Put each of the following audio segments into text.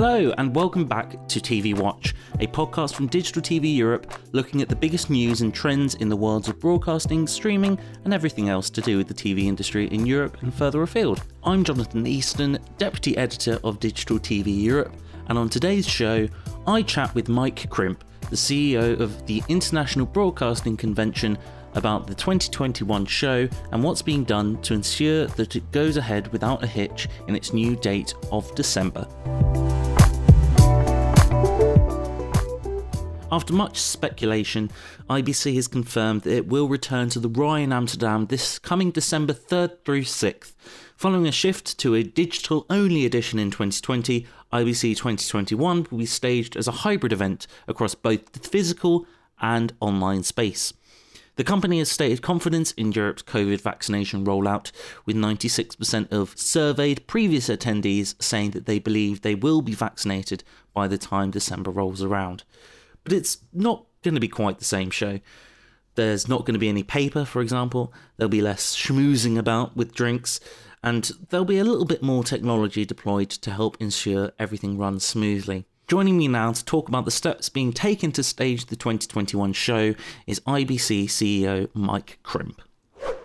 Hello, and welcome back to TV Watch, a podcast from Digital TV Europe looking at the biggest news and trends in the worlds of broadcasting, streaming, and everything else to do with the TV industry in Europe and further afield. I'm Jonathan Easton, Deputy Editor of Digital TV Europe, and on today's show, I chat with Mike Crimp, the CEO of the International Broadcasting Convention about the 2021 show and what's being done to ensure that it goes ahead without a hitch in its new date of December. After much speculation, IBC has confirmed that it will return to the Rai in Amsterdam this coming December 3rd through 6th. Following a shift to a digital only edition in 2020, IBC 2021 will be staged as a hybrid event across both the physical and online space. The company has stated confidence in Europe's COVID vaccination rollout, with 96% of surveyed previous attendees saying that they believe they will be vaccinated by the time December rolls around. But it's not going to be quite the same show. There's not going to be any paper, for example, there'll be less schmoozing about with drinks, and there'll be a little bit more technology deployed to help ensure everything runs smoothly. Joining me now to talk about the steps being taken to stage the 2021 show is IBC CEO Mike Crimp.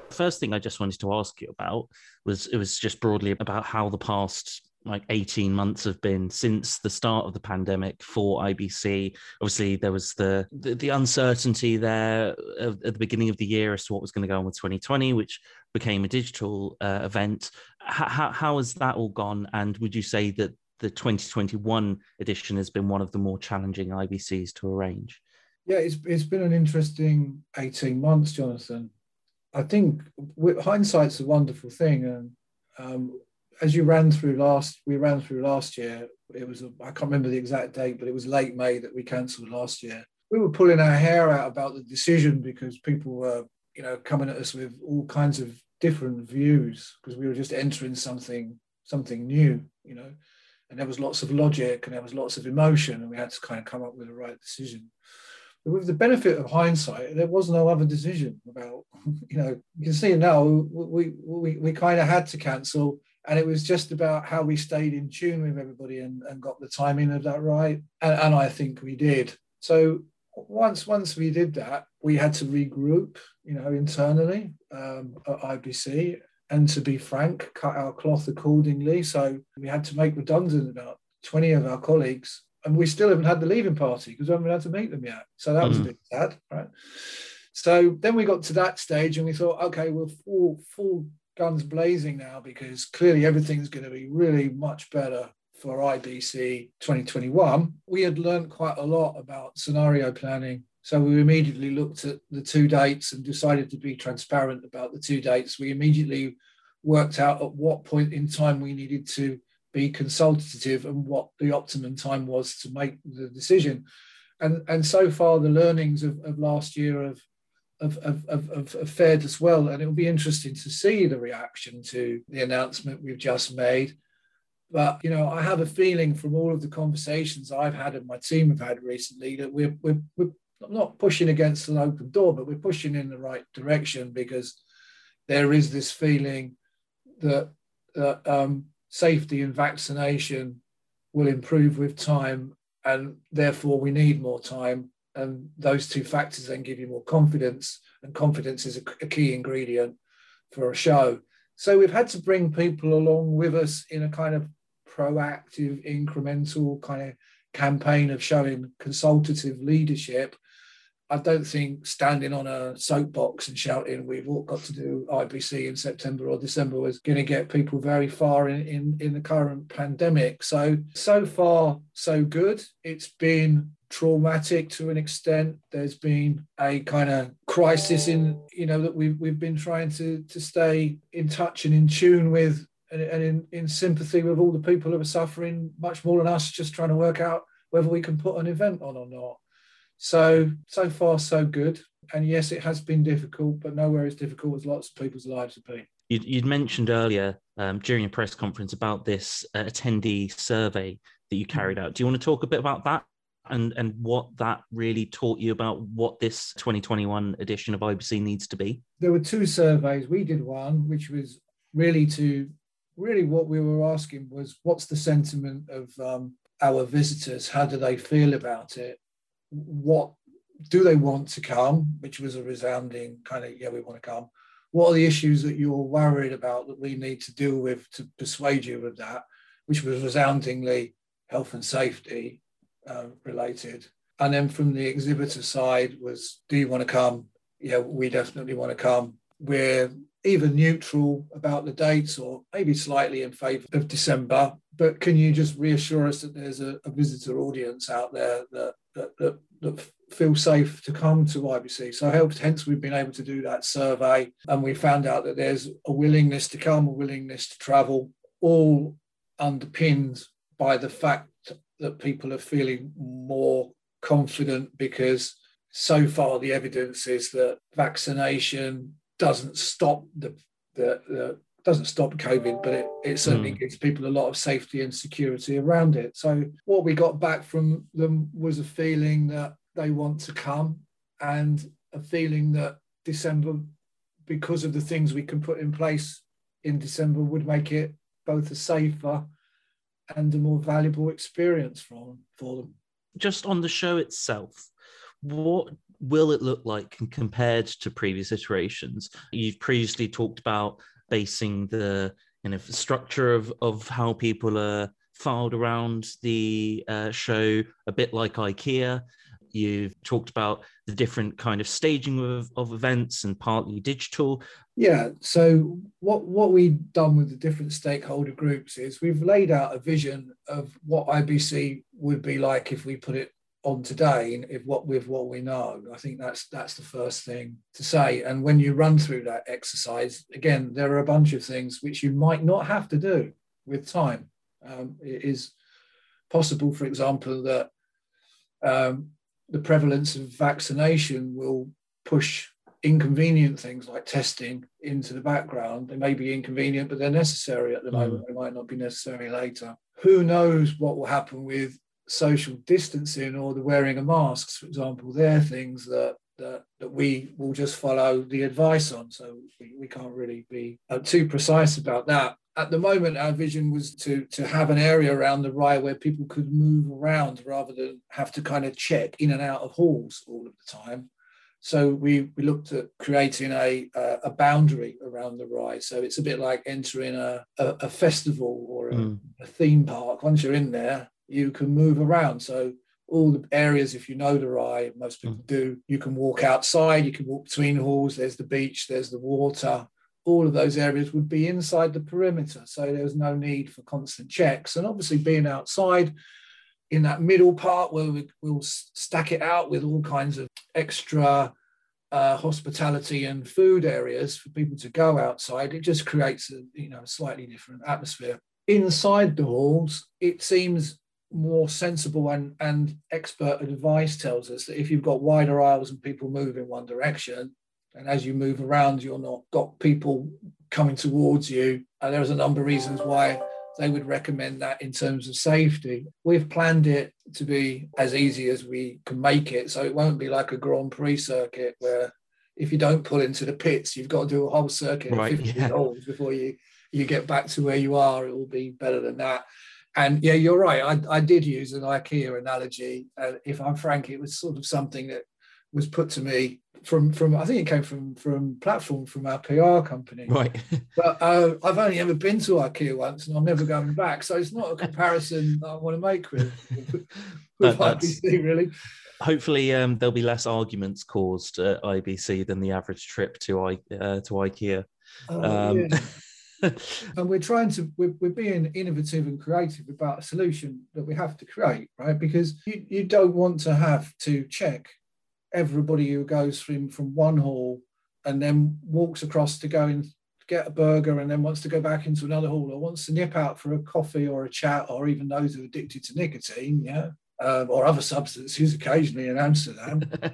First thing I just wanted to ask you about was it was just broadly about how the past like 18 months have been since the start of the pandemic for IBC. Obviously, there was the the, the uncertainty there at the beginning of the year as to what was going to go on with 2020, which became a digital uh, event. How, how has that all gone? And would you say that the 2021 edition has been one of the more challenging IBCs to arrange. Yeah, it's, it's been an interesting 18 months, Jonathan. I think hindsight's a wonderful thing. And um, as you ran through last, we ran through last year, it was, I can't remember the exact date, but it was late May that we cancelled last year. We were pulling our hair out about the decision because people were, you know, coming at us with all kinds of different views because we were just entering something, something new, you know and there was lots of logic and there was lots of emotion and we had to kind of come up with the right decision but with the benefit of hindsight there was no other decision about you know you can see now we we, we kind of had to cancel and it was just about how we stayed in tune with everybody and, and got the timing of that right and, and i think we did so once once we did that we had to regroup you know internally um, at ibc and to be frank, cut our cloth accordingly. So we had to make redundant about 20 of our colleagues, and we still haven't had the leaving party because we haven't had to meet them yet. So that was mm. a bit sad, right? So then we got to that stage and we thought, okay, we're full, full guns blazing now because clearly everything's going to be really much better for IBC 2021. We had learned quite a lot about scenario planning so we immediately looked at the two dates and decided to be transparent about the two dates. We immediately worked out at what point in time we needed to be consultative and what the optimum time was to make the decision. And, and so far, the learnings of, of last year have, have, have, have, fared as well. And it'll be interesting to see the reaction to the announcement we've just made. But you know, I have a feeling from all of the conversations I've had and my team have had recently that we're we're, we're not pushing against an open door, but we're pushing in the right direction because there is this feeling that, that um, safety and vaccination will improve with time, and therefore we need more time. And those two factors then give you more confidence, and confidence is a, key ingredient for a show. So we've had to bring people along with us in a kind of proactive, incremental kind of campaign of showing consultative leadership I don't think standing on a soapbox and shouting we've all got to do IBC in September or December was going to get people very far in, in, in the current pandemic. So, so far, so good. It's been traumatic to an extent. There's been a kind of crisis in, you know, that we've, we've been trying to, to stay in touch and in tune with and, and in, in sympathy with all the people who are suffering much more than us, just trying to work out whether we can put an event on or not. So, so far, so good. And yes, it has been difficult, but nowhere as difficult as lots of people's lives have been. You'd, you'd mentioned earlier um, during a press conference about this uh, attendee survey that you carried out. Do you want to talk a bit about that and, and what that really taught you about what this 2021 edition of IBC needs to be? There were two surveys. We did one, which was really to really what we were asking was what's the sentiment of um, our visitors, how do they feel about it? What do they want to come? Which was a resounding kind of, yeah, we want to come. What are the issues that you're worried about that we need to deal with to persuade you of that? Which was resoundingly health and safety uh, related. And then from the exhibitor side was, do you want to come? Yeah, we definitely want to come. We're either neutral about the dates or maybe slightly in favour of December. But can you just reassure us that there's a, a visitor audience out there that, that, that, that feel safe to come to IBC? So hence we've been able to do that survey and we found out that there's a willingness to come, a willingness to travel, all underpinned by the fact that people are feeling more confident because so far the evidence is that vaccination doesn't stop the, the, the doesn't stop COVID, but it, it certainly mm. gives people a lot of safety and security around it. So what we got back from them was a feeling that they want to come and a feeling that December, because of the things we can put in place in December, would make it both a safer and a more valuable experience for, for them. Just on the show itself, what will it look like compared to previous iterations? You've previously talked about basing the you know structure of of how people are filed around the uh, show a bit like IKEA. You've talked about the different kind of staging of, of events and partly digital. Yeah. So what what we've done with the different stakeholder groups is we've laid out a vision of what IBC would be like if we put it on today if what with what we know. I think that's that's the first thing to say. And when you run through that exercise again there are a bunch of things which you might not have to do with time. Um, it is possible for example that um, the prevalence of vaccination will push inconvenient things like testing into the background. They may be inconvenient but they're necessary at the mm. moment. They might not be necessary later. Who knows what will happen with social distancing or the wearing of masks, for example, they're things that that, that we will just follow the advice on. So we, we can't really be uh, too precise about that. At the moment, our vision was to, to have an area around the RAI where people could move around rather than have to kind of check in and out of halls all of the time. So we, we looked at creating a, a, a boundary around the RAI. So it's a bit like entering a, a, a festival or a, mm. a theme park. Once you're in there, you can move around. So all the areas, if you know the RAI, most people mm. do, you can walk outside, you can walk between halls, there's the beach, there's the water. All of those areas would be inside the perimeter. So there's no need for constant checks. And obviously being outside in that middle part where we, will stack it out with all kinds of extra uh, hospitality and food areas for people to go outside, it just creates a you know slightly different atmosphere. Inside the halls, it seems more sensible and, and expert advice tells us that if you've got wider aisles and people move in one direction, and as you move around, you're not got people coming towards you. And there's a number of reasons why they would recommend that in terms of safety. We've planned it to be as easy as we can make it. So it won't be like a Grand Prix circuit where if you don't pull into the pits, you've got to do a whole circuit right, 50 yeah. holes before you, you get back to where you are. It will be better than that. And yeah, you're right. I, I did use an IKEA analogy. Uh, if I'm frank, it was sort of something that was put to me from from I think it came from from platform from our PR company. Right. but uh, I've only ever been to IKEA once, and I'm never going back. So it's not a comparison I want to make with, with that, IBC really. Hopefully, um, there'll be less arguments caused at IBC than the average trip to I uh, to IKEA. Uh, um, yeah. and we're trying to we're, we're being innovative and creative about a solution that we have to create right? Because you, you don't want to have to check everybody who goes from from one hall and then walks across to go and get a burger and then wants to go back into another hall or wants to nip out for a coffee or a chat or even those who are addicted to nicotine yeah um, or other substances occasionally in amsterdam.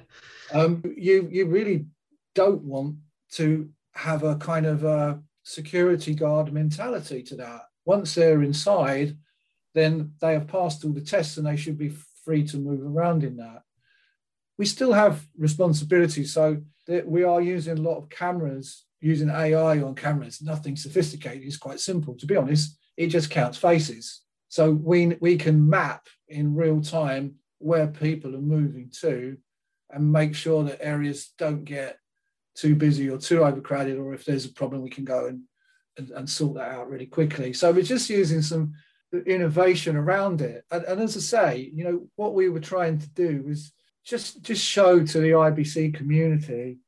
Um, you you really don't want to have a kind of a security guard mentality to that. Once they're inside, then they have passed all the tests and they should be free to move around in that. We still have responsibility, so we are using a lot of cameras, using AI on cameras. Nothing sophisticated. It's quite simple. To be honest, it just counts faces. So we, we can map in real time where people are moving to and make sure that areas don't get too busy or too overcrowded, or if there's a problem, we can go and, and, and sort that out really quickly. So we're just using some innovation around it. And, and, as I say, you know, what we were trying to do was just just show to the IBC community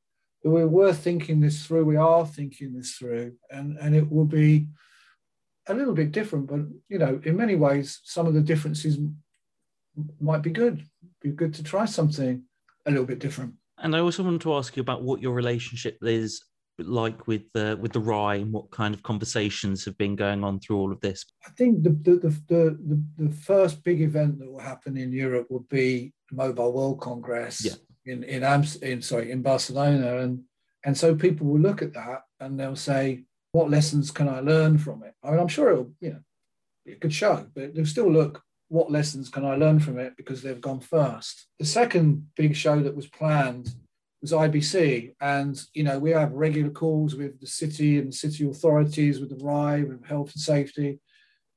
that we were thinking this through, we are thinking this through, and, and it will be a little bit different, but you know, in many ways, some of the differences might be good. Be good to try something a little bit different. And I also wanted to ask you about what your relationship is like with the with the RAI and what kind of conversations have been going on through all of this? I think the the the, the, the first big event that will happen in Europe will be the Mobile World Congress yeah. in in, Amst- in sorry in Barcelona, and and so people will look at that and they'll say, what lessons can I learn from it? I mean, I'm sure it'll you know a good show, but they'll still look what lessons can I learn from it because they've gone first. The second big show that was planned was IBC, and you know we have regular calls with the city and city authorities, with the RAI, with health and safety,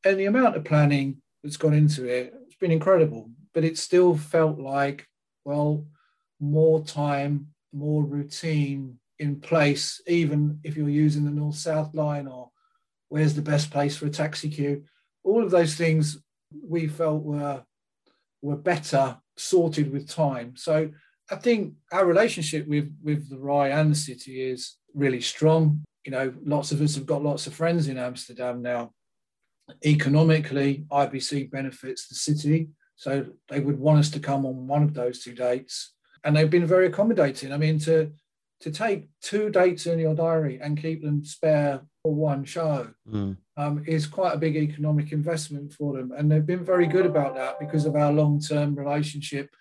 and the amount of planning that's gone into it, it has been incredible. But it still felt like, well, more time, more routine in place, even if you're using the north south line or where's the best place for a taxi queue. All of those things we felt were were better sorted with time. So I think our relationship with with the RAI and the city is really strong. You know, lots of us have got lots of friends in Amsterdam now. Economically, IBC benefits the city, so they would want us to come on one of those two dates, and they've been very accommodating. I mean, to to take two dates in your diary and keep them spare for one show mm. um, is quite a big economic investment for them. And they've been very good about that because of our long term relationship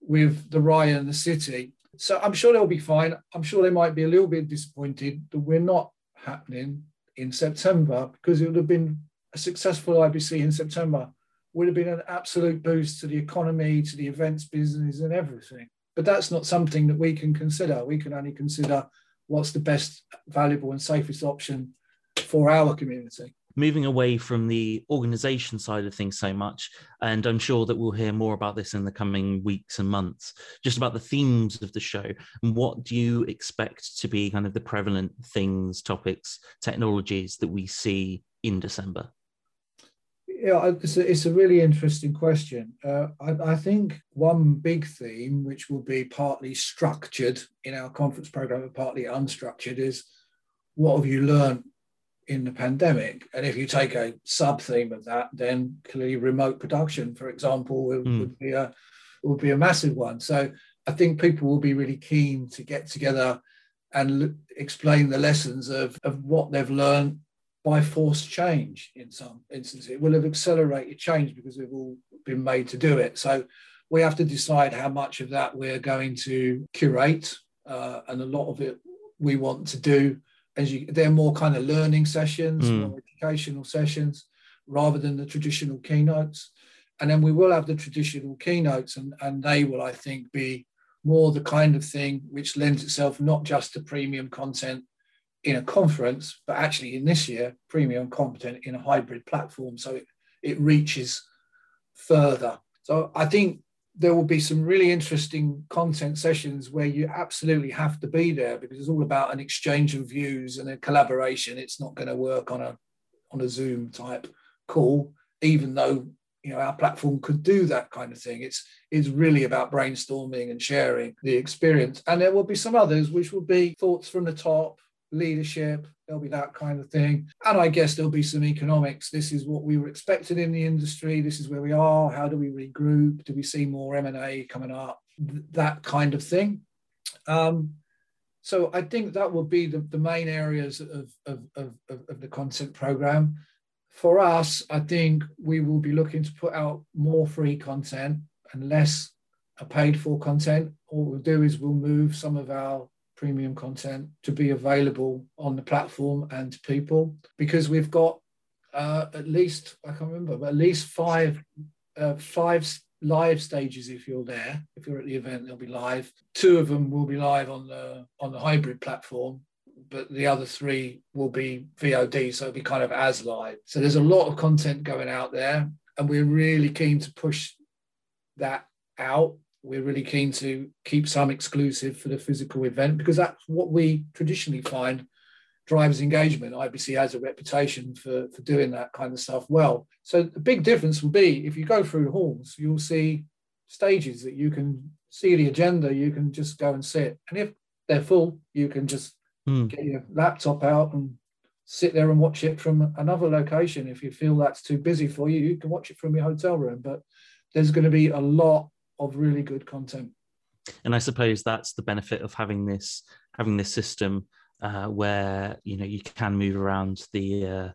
with the RAI and the city. So I'm sure they'll be fine. I'm sure they might be a little bit disappointed that we're not happening in September because it would have been a successful IBC in September would have been an absolute boost to the economy, to the events business, and everything. But that's not something that we can consider. We can only consider what's the best, valuable, and safest option for our community. Moving away from the organization side of things so much, and I'm sure that we'll hear more about this in the coming weeks and months, just about the themes of the show and what do you expect to be kind of the prevalent things, topics, technologies that we see in December? Yeah, it's a, it's a really interesting question. Uh, I, I, think one big theme, which will be partly structured in our conference program and partly unstructured, is what have you learned in the pandemic? And if you take a sub theme of that, then clearly remote production, for example, would, mm. would be a would be a massive one. So I think people will be really keen to get together and l- explain the lessons of, of what they've learned by forced change in some instances. It will have accelerated change because we've all been made to do it. So we have to decide how much of that we're going to curate, uh, and a lot of it we want to do. As you, they're more kind of learning sessions, mm. more educational sessions, rather than the traditional keynotes. And then we will have the traditional keynotes, and, and they will, I think, be more the kind of thing which lends itself not just to premium content in a conference, but actually in this year, premium competent in a hybrid platform. So it, it reaches further. So I think there will be some really interesting content sessions where you absolutely have to be there because it's all about an exchange of views and a collaboration. It's not going to work on a on a Zoom type call, even though you know our platform could do that kind of thing. It's it's really about brainstorming and sharing the experience. And there will be some others which will be thoughts from the top, leadership, there'll be that kind of thing. And I guess there'll be some economics. This is what we were expected in the industry. This is where we are. How do we regroup? Do we see more M&A coming up? That kind of thing. Um, so I think that will be the, the main areas of, of, of, of the content program. For us, I think we will be looking to put out more free content and less paid for content. All we'll do is we'll move some of our premium content to be available on the platform and to people because we've got uh, at least I can't remember, but at least five uh, five live stages if you're there. If you're at the event, they'll be live. Two of them will be live on the on the hybrid platform. but the other three will be VOD, so it'll be kind of as live. So there's a lot of content going out there, and we're really keen to push that out. We're really keen to keep some exclusive for the physical event because that's what we traditionally find drives engagement. IBC has a reputation for, for doing that kind of stuff well. So the big difference will be if you go through halls, you'll see stages that you can see the agenda, you can just go and sit. And if they're full, you can just mm. get your laptop out and sit there and watch it from another location. If you feel that's too busy for you, you can watch it from your hotel room. But there's going to be a lot of really good content. And I suppose that's the benefit of having this having this system uh, where you know you can move around the uh,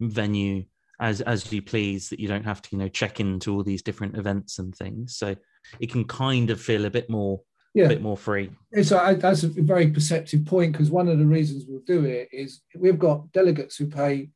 venue as as you please. That you don't have to you know check into all these different events and things. So it can kind of feel a bit more yeah. a bit more free. It's a, that's a very perceptive point because one of the reasons we'll do it is we've got delegates who pay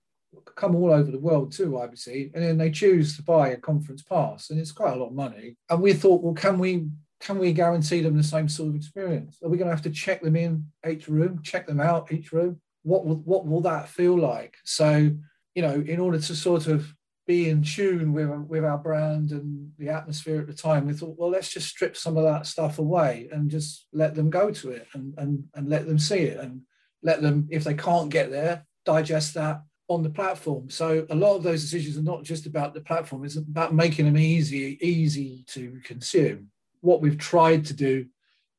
come all over the world to IBC, and then they choose to buy a conference pass, and it's quite a lot of money. And we thought, well, can we can we guarantee them the same sort of experience? Are we going to have to check them in each room, check them out each room? What will what will that feel like? So, you know, in order to sort of be in tune with with our brand and the atmosphere at the time, we thought, well, let's just strip some of that stuff away and just let them go to it and and and let them see it and let them, if they can't get there, digest that on the platform. So a lot of those decisions are not just about the platform; it's about making them easy easy to consume what we've tried to do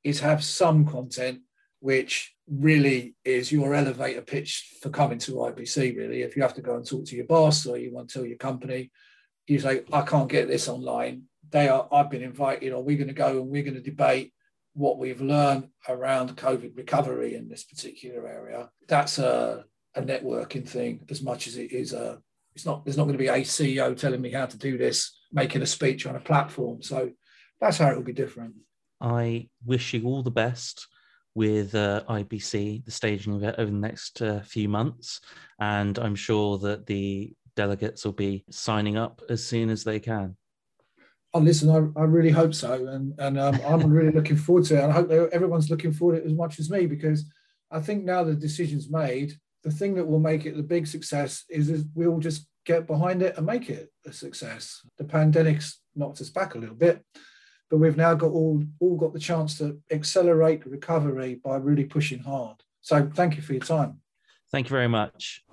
is have some content which really is your elevator pitch for coming to IBC. Really, if you have to go and talk to your boss or you want to tell your company, you say, "I can't get this online." They are. I've been invited, or we're going to go and we're going to debate what we've learned around COVID recovery in this particular area. That's a, a networking thing as much as it is a. It's not. There's not going to be a CEO telling me how to do this, making a speech on a platform. So that's how it will be different. I wish you all the best with uh, IBC, the staging of it over the next uh, few months. And I'm sure that the delegates will be signing up as soon as they can. Oh, listen, I, I really hope so. And, and um, I'm really looking forward to it. And I hope everyone's looking forward to it as much as me because I think now the decision's made, the thing that will make it the big success is, is we'll just get behind it and make it a success. The pandemic's knocked us back a little bit but we've now got all all got the chance to accelerate recovery by really pushing hard. So thank you for your time. Thank you very much.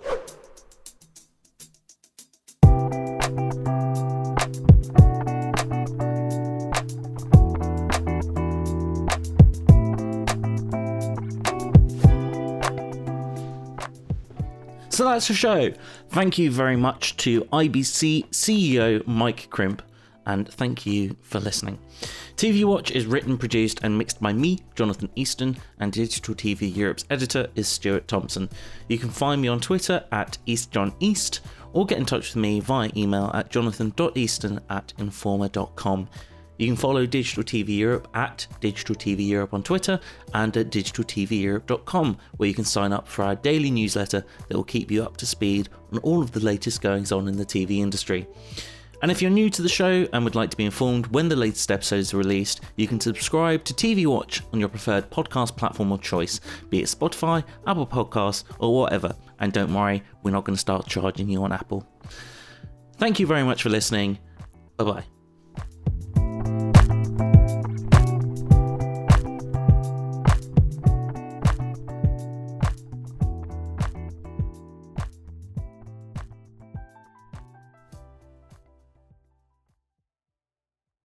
So that's the show. Thank you very much to IBC CEO Mike Crimp and thank you for listening. TV Watch is written, produced, and mixed by me, Jonathan Easton, and Digital TV Europe's editor is Stuart Thomson. You can find me on Twitter at EastJohnEast or get in touch with me via email at jonathan.easton at informa.com. You can follow Digital TV Europe at Digital TV Europe on Twitter and at digitaltveurope.com, where you can sign up for our daily newsletter that will keep you up to speed on all of the latest goings on in the TV industry. And if you're new to the show and would like to be informed when the latest episodes are released, you can subscribe to TV Watch on your preferred podcast platform of choice, be it Spotify, Apple Podcasts, or whatever. And don't worry, we're not going to start charging you on Apple. Thank you very much for listening. Bye bye.